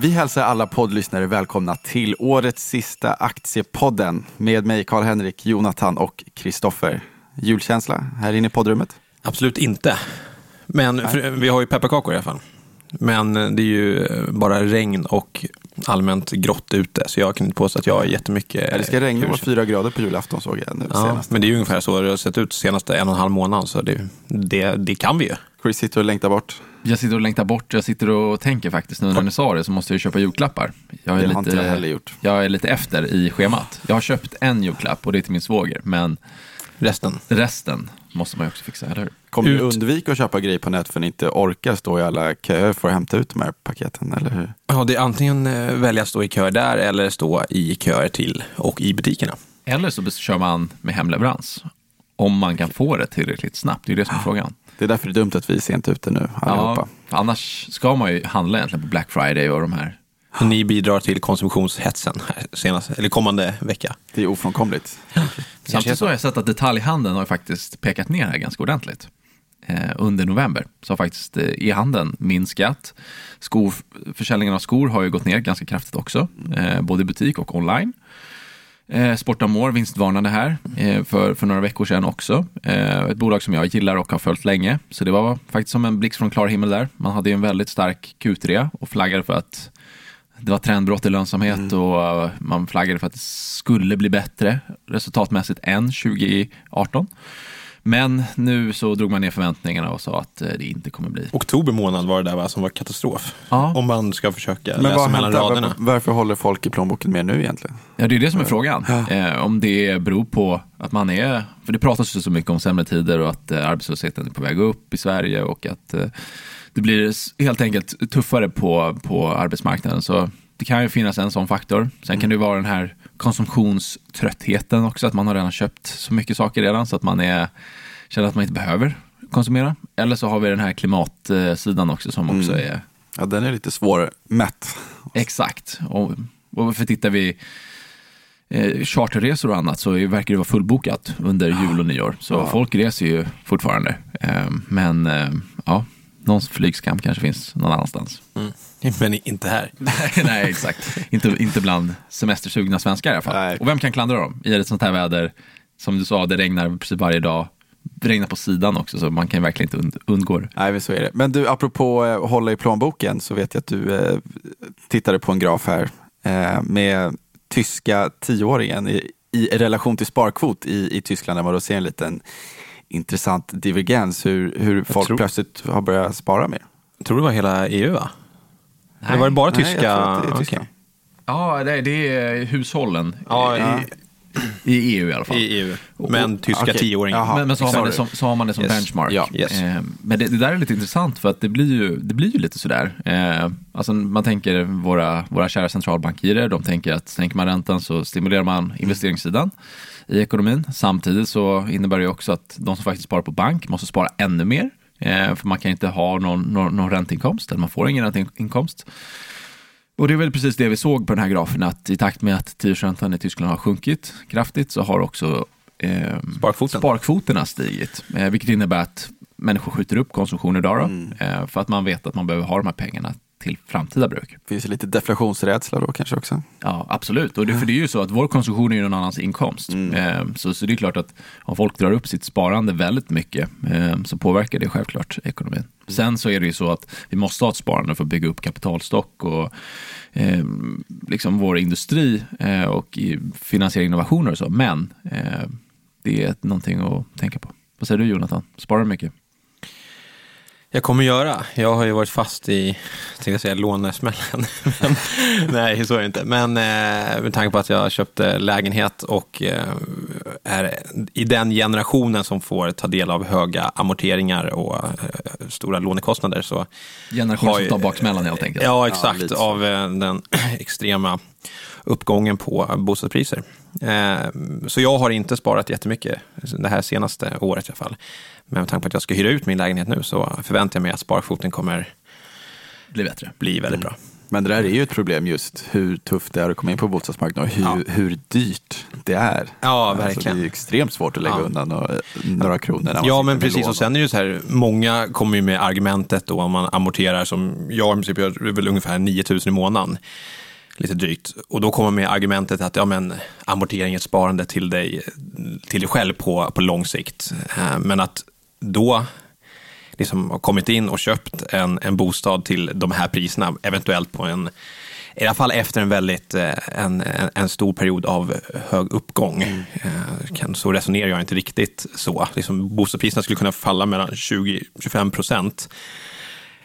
Vi hälsar alla poddlyssnare välkomna till årets sista Aktiepodden med mig Karl-Henrik, Jonathan och Kristoffer. Julkänsla här inne i poddrummet? Absolut inte. Men vi har ju pepparkakor i alla fall. Men det är ju bara regn och allmänt grått ute, så jag kan inte påstå att jag har jättemycket... Ja, det ska regna och fyra grader på julafton såg jag nu ja, senast. Men det är ju ungefär så det har sett ut senaste en och en halv månad, så det, det, det kan vi ju. Chris sitter och längtar bort. Jag sitter och längtar bort. Jag sitter och tänker faktiskt, nu när ni sa det, så måste jag köpa julklappar. Jag är, det lite, inte jag heller gjort. jag är lite efter i schemat. Jag har köpt en julklapp och det är till min svåger, men resten, resten måste man ju också fixa, eller hur? Kommer du undvika att köpa grejer på nätet för att ni inte orkar stå i alla köer för att hämta ut de här paketen, eller hur? Ja, det är antingen eh, välja att stå i köer där eller stå i köer till och i butikerna. Eller så kör man med hemleverans. Om man kan få det tillräckligt snabbt, det är det som är frågan. Det är därför det är dumt att vi är sent ute nu allihopa. Ja, annars ska man ju handla egentligen på Black Friday och de här ni bidrar till konsumtionshetsen senast, eller kommande vecka. Det är ofrånkomligt. Samtidigt så har jag sett att detaljhandeln har faktiskt pekat ner här ganska ordentligt. Eh, under november så har faktiskt eh, e-handeln minskat. Skor, försäljningen av skor har ju gått ner ganska kraftigt också, eh, både i butik och online. Eh, Sportamor vinstvarnade här eh, för, för några veckor sedan också. Eh, ett bolag som jag gillar och har följt länge. Så det var faktiskt som en blixt från klar himmel där. Man hade ju en väldigt stark Q3 och flaggade för att det var trendbrott i lönsamhet mm. och man flaggade för att det skulle bli bättre resultatmässigt än 2018. Men nu så drog man ner förväntningarna och sa att eh, det inte kommer bli. Oktober månad var det där va, som var katastrof. Ja. Om man ska försöka Men läsa mellan raderna. Var, varför håller folk i plånboken mer nu egentligen? Ja, det är det som är frågan. Ja. Eh, om det beror på att man är, för det pratas ju så mycket om sämre tider och att eh, arbetslösheten är på väg upp i Sverige och att eh, det blir helt enkelt tuffare på, på arbetsmarknaden. Så det kan ju finnas en sån faktor. Sen mm. kan det vara den här konsumtionströttheten också, att man har redan köpt så mycket saker redan så att man är, känner att man inte behöver konsumera. Eller så har vi den här klimatsidan också som också mm. är... Ja, den är lite svårmätt. Exakt. Och, och för tittar vi eh, charterresor och annat så verkar det vara fullbokat under jul och nyår. Så ja. folk reser ju fortfarande. Eh, men eh, ja, någon flygskam kanske finns någon annanstans. Mm. Men inte här. nej, exakt. Inte, inte bland semestersugna svenskar i alla fall. Nej. Och vem kan klandra dem i ett sånt här väder? Som du sa, det regnar precis varje dag. Det regnar på sidan också, så man kan verkligen inte und undgå det. Nej, så är det. Men du, apropå eh, hålla i plånboken, så vet jag att du eh, tittade på en graf här eh, med tyska tioåringen i, i relation till sparkvot i, i Tyskland, där man då ser en liten intressant divergens, hur, hur folk tror... plötsligt har börjat spara mer. Jag tror det var hela EU va? Nej. Eller var det bara tyska? Nej, jag tror att det är tyska. Okay. Ja, det, det är hushållen. Ja, i, ja. I EU i alla fall. I EU. Men och, tyska okay. tioåringar. Men, men så, har man det som, så har man det som yes. benchmark. Ja. Yes. Eh, men det, det, där är lite intressant för att det blir ju, det blir ju lite sådär. Eh, alltså man tänker våra, våra kära centralbankirer, de tänker att sänker man räntan så stimulerar man investeringssidan i ekonomin. Samtidigt så innebär det också att de som faktiskt sparar på bank måste spara ännu mer. Eh, för man kan inte ha någon, någon, någon ränteinkomst, eller man får ingen ränteinkomst. Och det är väl precis det vi såg på den här grafen, att i takt med att tioårsräntan i Tyskland har sjunkit kraftigt så har också eh, Sparkvoten. sparkvoterna stigit. Eh, vilket innebär att människor skjuter upp konsumtion idag då, mm. eh, för att man vet att man behöver ha de här pengarna till framtida bruk. Finns det lite deflationsrädsla då kanske också? Ja, absolut. Och det, för det är ju så att vår konsumtion är ju någon annans inkomst. Mm. Eh, så, så det är klart att om folk drar upp sitt sparande väldigt mycket eh, så påverkar det självklart ekonomin. Mm. Sen så är det ju så att vi måste ha ett sparande för att bygga upp kapitalstock och eh, liksom vår industri eh, och finansiera innovationer och så. Men eh, det är någonting att tänka på. Vad säger du Jonathan? Sparar du mycket? Jag kommer göra. Jag har ju varit fast i, tänkte jag säga, lånesmällen. Men, nej, så är det inte. Men eh, med tanke på att jag köpte lägenhet och eh, är i den generationen som får ta del av höga amorteringar och eh, stora lånekostnader. Så Generation som tar baksmällan helt enkelt. Ja, exakt. Ja, av eh, den extrema uppgången på bostadspriser. Eh, så jag har inte sparat jättemycket det här senaste året i alla fall. Men med tanke på att jag ska hyra ut min lägenhet nu så förväntar jag mig att sparkvoten kommer bli bättre. Bli väldigt mm. bra. Men det där är ju ett problem just hur tufft det är att komma in på bostadsmarknaden och hur, Ja. hur dyrt det är. Ja, Alltså, verkligen. det är extremt svårt att lägga Ja. undan några, några kronor. Ja, men precis. Och sen är det ju så här, många kommer ju med argumentet då om man amorterar som jag i princip gör väl ungefär 9 000 i månaden. Lite drygt. Och då kommer med argumentet att ja, men, amortering är ett sparande till dig, till dig själv på, på lång sikt. Eh, Men att då liksom har kommit in och köpt en, en bostad till de här priserna, eventuellt på en i alla fall efter en väldigt eh, en, en, stor period av hög uppgång. Eh, kan, så resonerar jag inte riktigt så. Liksom, bostadspriserna skulle kunna falla mellan 20-25 procent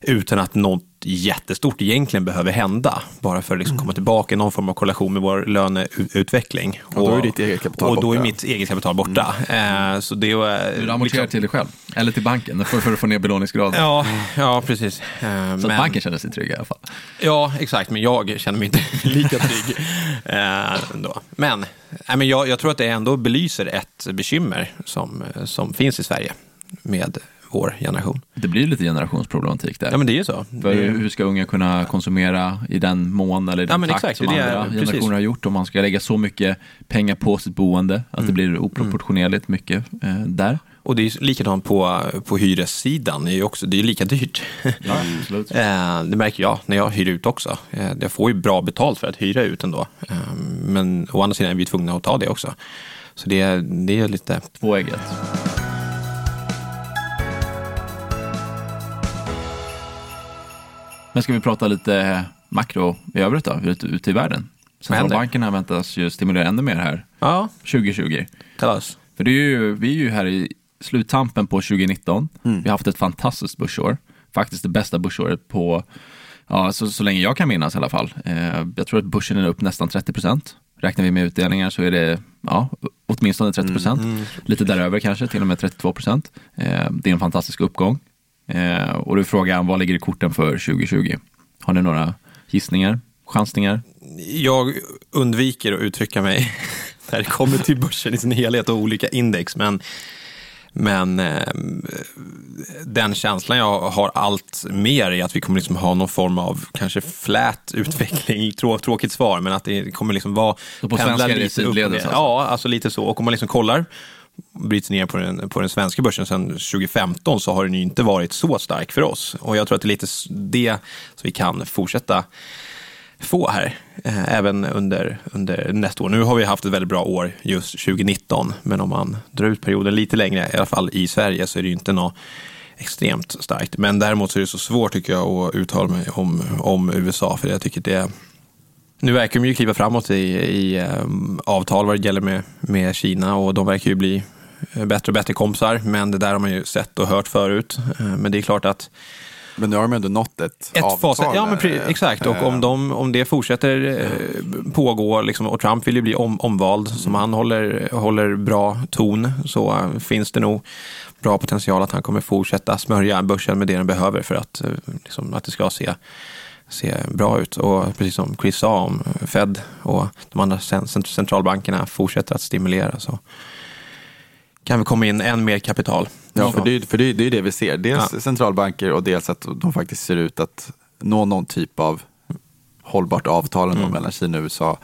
utan att något jättestort egentligen behöver hända. Bara för att liksom komma tillbaka i någon form av korrelation med vår löneutveckling. Och då är ditt eget kapital Och då är borta. mitt eget kapital borta. Eh, så det är, Du amorterar till dig själv, eller till banken, för, för att få ner belåningsgraden. Ja, ja, precis. Eh, Så att banken känner sig trygg i alla fall. Ja, exakt, men jag känner mig inte lika trygg. eh, ändå. Men, men jag, jag tror att det ändå belyser ett bekymmer som, som finns i Sverige med vår generation. Det blir lite generationsproblematik där. Ja, men det är ju så. För hur ska unga kunna konsumera i den mån eller i den Ja, takt exakt, som det är- andra precis. generationer har gjort? Om man ska lägga så mycket pengar på sitt boende att Mm. det blir oproportionerligt mycket eh, där. Och det är likadant på, på hyressidan, det är ju också, det är lika dyrt. Ja, absolut. Eh, det märker jag när jag hyr ut också. Eh, jag får ju bra betalt för att hyra ut ändå. Eh, men å andra sidan är vi tvungna att ta det också. Så det, det är lite... Tvåegget. Men ska vi prata lite makro i övrigt då, ute, ute i världen? Centralbankerna väntas ju stimulera ännu mer här Ja, 2020. tell us. För det är ju, vi är ju här i sluttampen på 2019. Mm. Vi har haft ett fantastiskt börsår. Faktiskt det bästa börsåret på, ja, så, så länge jag kan minnas i alla fall. Eh, jag tror att börsen är upp nästan 30 procent. Räknar vi med utdelningar så är det ja, åtminstone 30 procent. Mm, Lite däröver kanske, till och med 32 procent. Eh, det är en fantastisk uppgång. Eh, och då är frågan, vad ligger i korten för 2020? Har ni några gissningar, chansningar? Jag undviker att uttrycka mig när det kommer till börsen i sin helhet och olika index. Men, men eh, den känslan jag har allt mer är att vi kommer liksom ha någon form av kanske flat utveckling. Trå, tråkigt svar, men att det kommer liksom vara... Så på svenska är det sidledes alltså? Ja, alltså lite så. Och om man liksom kollar bryts ner på den, på den svenska börsen sedan 2015 så har den ju inte varit så stark för oss. Och jag tror att det är lite det som vi kan fortsätta få här, eh, även under, under nästa år. Nu har vi haft ett väldigt bra år just 2019, men om man drar ut perioden lite längre, i alla fall i Sverige, så är det ju inte något extremt starkt. Men däremot så är det så svårt tycker jag att uttala mig om, om USA, för jag tycker det nu verkar de ju kliva framåt i, i um, avtal vad det gäller med, med Kina och de verkar ju bli eh, bättre och bättre kompisar, men det där har man ju sett och hört förut. Eh, Men det är klart att Men nu har de ändå nått ett, ett avtal. facit, ja, men pre- eh, exakt. Och om, de, om det fortsätter pågå, liksom, och Trump vill ju bli om, omvald, som han håller, håller bra ton, så finns det nog bra potential att han kommer fortsätta smörja börsen med det den behöver för att, liksom, att det ska se, se bra ut. Och precis som Chris sa om Fed och de andra cent- cent- centralbankerna fortsätter att stimulera så kan vi komma in än mer kapital. Ja, för det, är- för det, det är det vi ser. Dels Ja. centralbanker och dels att de faktiskt ser ut att nå någon typ av hållbart avtal ändå mellan Kina och USA.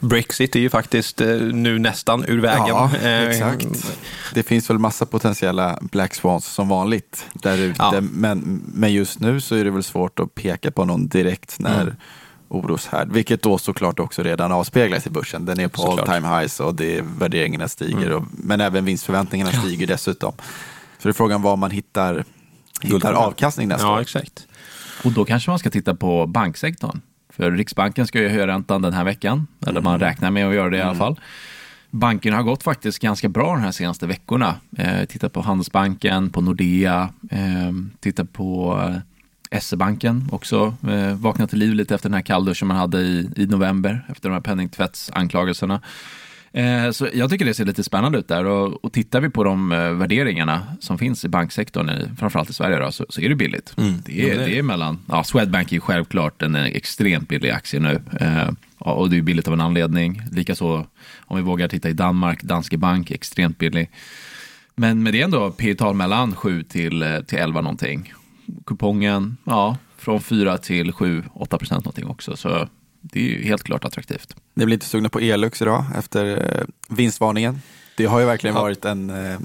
Brexit är ju faktiskt eh, nu nästan ur vägen. Ja, Eh, exakt. Det finns väl massa potentiella Black Swans som vanligt där ute. Ja. Men, men just nu så är det väl svårt att peka på någon direkt när Mm. oroshärd. Vilket då såklart också redan avspeglas i börsen. Den är på Såklart. all time highs och det, värderingarna stiger. Och, men även vinstförväntningarna stiger dessutom. Så det är frågan var man hittar, hittar avkastning nästa Ja, år. exakt. Och då kanske man ska titta på banksektorn. För Riksbanken ska ju höja räntan den här veckan, eller man räknar med att göra det i alla fall. Bankerna har gått faktiskt ganska bra de här senaste veckorna. Eh, titta på Handelsbanken, på Nordea, eh, titta på eh, SE-banken också. Eh, vaknat till liv lite efter den här kallduschen man hade i, i november efter de här penningtvättsanklagelserna. Eh, Så jag tycker det ser lite spännande ut där och, och tittar vi på de eh, värderingarna som finns i banksektorn, i, framförallt i Sverige, då, så, så är det billigt. Mm. Det, är, Ja, det är det är mellan, ja, Swedbank är självklart en extremt billig aktie nu eh, och det är billigt av en anledning. Likaså om vi vågar titta i Danmark, Danske Bank, extremt billig. Men med det är ändå P tal mellan 7 till, eh, till 11 någonting. Kupongen, ja, från 4 till 7-8 procent någonting också. Så det är ju helt klart attraktivt. Ni blir inte sugna på Elux idag efter eh, vinstvarningen? Det har ju verkligen Ja. varit en eh,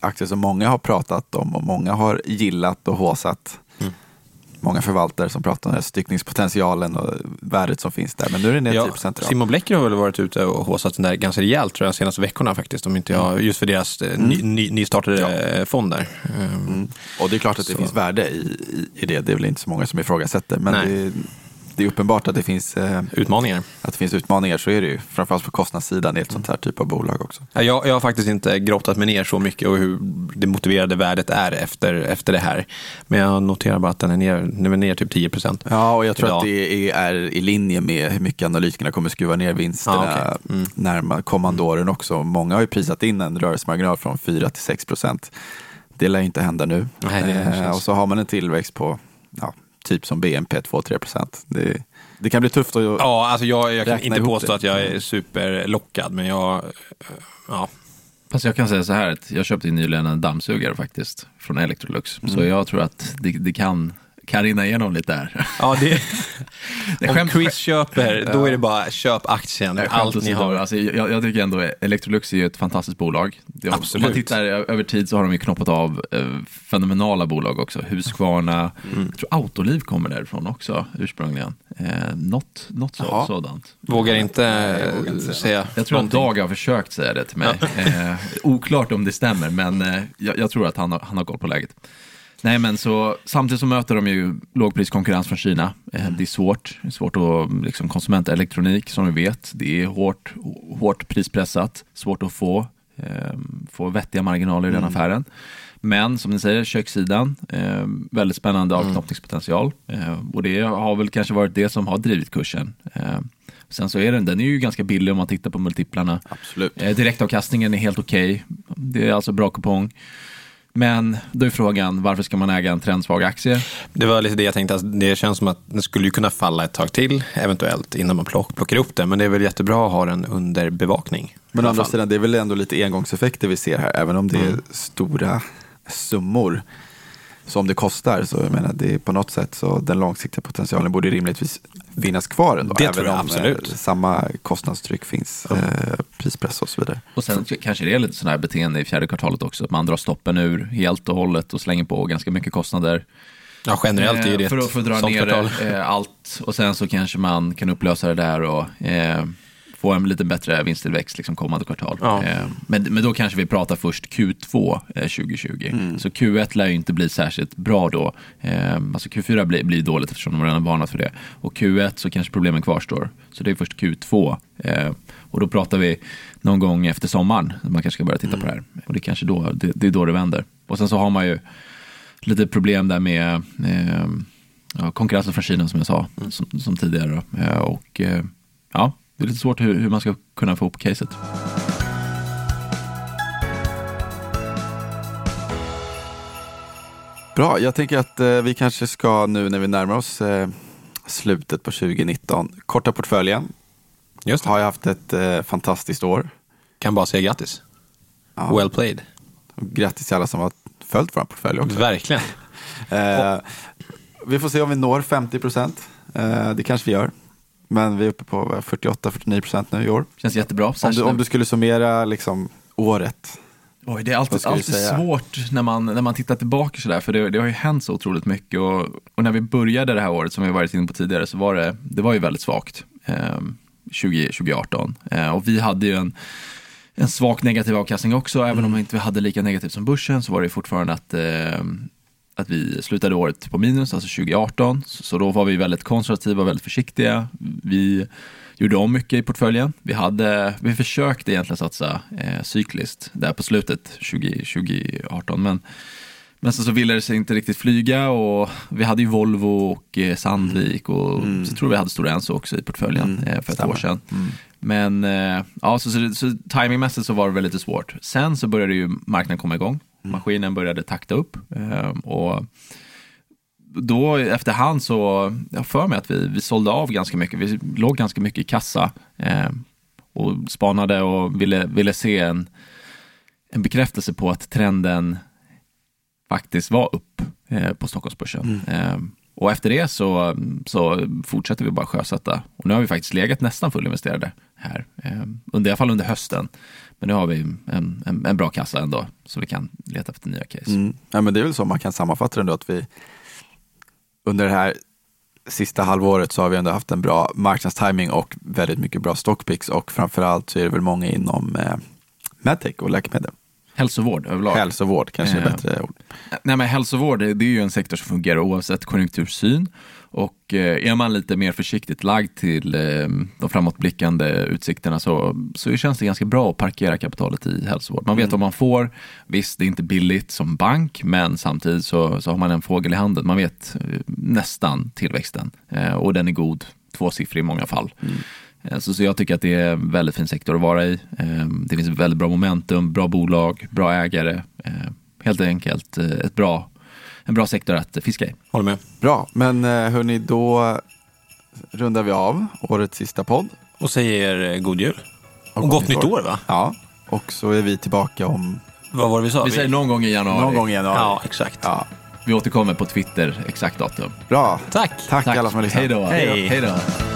aktie som många har pratat om och många har gillat och håsat. Mm. Många förvaltare som pratar om styckningspotentialen och värdet som finns där. Men nu är det ner 10 Ja, procent idag. Simon Blecker har väl varit ute och håsat den där ganska rejält tror jag, senaste veckorna faktiskt. Om inte jag, just för deras eh, ny, ny, nystartade eh, fond där. Ehm, Mm. Och det är klart att det Så. finns värde i, i, i det. Det är väl inte så många som ifrågasätter. Men Nej. det, det är uppenbart att det, finns, eh, Utmaningar. att det finns utmaningar. Så är det ju. Framförallt på kostnadssidan i ett sånt här typ av bolag också. Ja, Jag, jag har faktiskt inte grottat mig ner så mycket och hur det motiverade värdet är efter, efter det här. Men jag noterar bara att den är ner, den är ner typ 10 procent. Ja, och jag tror Idag. att det är, är i linje med hur mycket analytikerna kommer skruva ner vinsterna Ja, okej. Mm. närmare kommande åren också. Många har ju prisat in en rörelsemarginal från 4 till 6 procent. Det lär ju inte hända nu. Nej, eh, och så har man en tillväxt på ja, typ som BNP 2-3 procent. Det, det kan bli tufft att... Ja, alltså jag, jag kan inte påstå det. att jag är superlockad, men jag... eh, Ja, Fast jag kan säga så här, att jag köpte nyligen en dammsugare faktiskt från Electrolux. Så jag tror att det, det kan, kan rinna igenom lite där. ja det, Det om Chris köper, då är det bara köp aktien, Nej, allt ni har. Alltså, jag, jag tycker ändå Electrolux är ju ett fantastiskt bolag. Det, Absolut. Om man tittar över tid så har de ju knoppat av eh, fenomenala bolag också. Husqvarna, Mm. jag tror Autoliv kommer därifrån också ursprungligen. Eh, något något så, sådant. Vågar inte jag vågar inte eh, säga. Jag tror att. Dag har försökt säga det till mig. Eh, oklart om det stämmer, men eh, jag, jag tror att han har, han har koll på läget. Nej, men så samtidigt så möter de ju lågpriskonkurrens från Kina. Eh, det är svårt. Det är svårt att liksom, konsumentelektronik, som vi vet. Det är hårt, hårt prispressat. Svårt att få, eh, få vettiga marginaler i den affären. Men som ni säger, kökssidan, eh, väldigt spännande avknoppningspotential. Eh, och det har väl kanske varit det som har drivit kursen. Eh, sen så är den, den är ju ganska billig om man tittar på multiplarna. Absolut. Eh, direktavkastningen är helt okej. Det är alltså bra kupong. Men då är frågan, varför ska man äga en trendsvag aktie? Det var lite det jag tänkte, att det känns som att den skulle ju kunna falla ett tag till, eventuellt, innan man plock, plockar upp den. Men det är väl jättebra att ha den under bevakning. Men å andra sidan, det är väl ändå lite engångseffekter vi ser här, även om det är stora summor som det kostar. Så jag menar, det är på något sätt så den långsiktiga potentialen borde rimligtvis finnas kvar ändå. Det även tror jag om absolut. eh, samma kostnadstryck finns, eh, prispress och så vidare. Och sen kanske det är lite sån här beteende i fjärde kvartalet också, att man drar stoppen ur helt och hållet och slänger på ganska mycket kostnader. Ja, generellt är ju det Eh, för, att, för att dra ner kvartal. eh, allt och sen så kanske man kan upplösa det där och eh, få en lite bättre vinsttillväxt liksom kommande kvartal. Ja. Eh, men, men då kanske vi pratar först Q2 eh, 2020. Mm. Så Q1 lär ju inte bli särskilt bra då. Eh, alltså Q4 blir, blir dåligt eftersom de redan varnat för det. Och Q1 så kanske problemen kvarstår. Så det är först Q2. Eh, och då pratar vi någon gång efter sommaren. Man kanske ska börja titta på det här. Och det är kanske då det, det är då det vänder. Och sen så har man ju lite problem där med eh, ja, konkurrensen från Kina som jag sa, som, som tidigare. då. Eh, och eh, ja, det är lite svårt hur, hur man ska kunna få ihop caset. Bra, jag tänker att eh, vi kanske ska nu när vi närmar oss eh, slutet på 2019, korta portföljen. Just det. Har jag haft ett eh, fantastiskt år. Kan bara säga grattis. Ja. Well played. Och Grattis till alla som har följt vår portfölj också. Verkligen. Eh, vi får se om vi når 50 procent. Eh, det kanske vi gör. Men vi är uppe på 48-49 procent nu i år. Känns jättebra. Om du, om du skulle summera liksom, året. Oj, det är alltid, alltid svårt när man, när man tittar tillbaka sådär, för det, det har ju hänt så otroligt mycket. Och, och när vi började det här året, som vi varit inne på tidigare, så var det, det var ju väldigt svagt. Eh, 20, 2018. Eh, och vi hade ju en, en svag negativ avkastning också, även om vi inte hade lika negativt som börsen, så var det fortfarande att eh, att vi slutade året på minus, alltså 2018. Så, då var vi väldigt konservativa och väldigt försiktiga. Vi gjorde om mycket i portföljen. Vi, hade, vi försökte egentligen satsa eh, cykliskt där på slutet 20, 2018. Men, men sen så ville det sig inte riktigt flyga och vi hade ju Volvo och eh, Sandvik och så tror vi hade Stora Enso också i portföljen eh, för ett stämmer. år sedan. Men eh, ja, så, så, så timingmässigt så var det väldigt svårt. Sen så började ju marknaden komma igång. Maskinen började takta upp. Eh, och då efterhand så, jag för mig att vi, vi sålde av ganska mycket. Vi låg ganska mycket i kassa eh, och spanade och ville, ville se en, en bekräftelse på att trenden faktiskt var upp eh, på Stockholmsbörsen. Eh, Och efter det så, så fortsätter vi bara sjösätta. Och nu har vi faktiskt legat nästan fullinvesterade här, eh, under, i alla fall under hösten. Men nu har vi en, en, en, bra kassa ändå, så vi kan leta efter nya case. Mm. Ja, men det är väl så man kan sammanfatta det att vi under det här sista halvåret så har vi ändå haft en bra marknadstiming och väldigt mycket bra stockpicks och framförallt så är det väl många inom eh, medtech och läkemedel. Hälsovård överlag. Hälsovård kanske är Eh, bättre ord. Nej, men hälsovård det är ju en sektor som fungerar oavsett konjunktursyn. Och eh, är man lite mer försiktigt lagd till eh, de framåtblickande utsikterna så, så känns det ganska bra att parkera kapitalet i hälsovård. Man vet vad man får. Visst, det är inte billigt som bank, men samtidigt så, så har man en fågel i handen. Man vet eh, nästan tillväxten och den är god, tvåsiffrig i många fall. Eh, Så, så jag tycker att det är en väldigt fin sektor att vara i. Det finns väldigt bra momentum, bra bolag, bra ägare. Helt enkelt ett bra, en bra sektor att fiska i. Håller med. Bra, men eh, hörni, då rundar vi av årets sista podd. Och säger eh, god jul. Och gott nytt år va? Ja, och så är vi tillbaka om Vad var det vi sa? Vi säger någon gång i januari. någon gång i januari. Ja, exakt. Ja, Vi återkommer på Twitter, exakt datum. bra. Tack. Tack, alla som har lyssnat. Hej då. Hej. Hej då.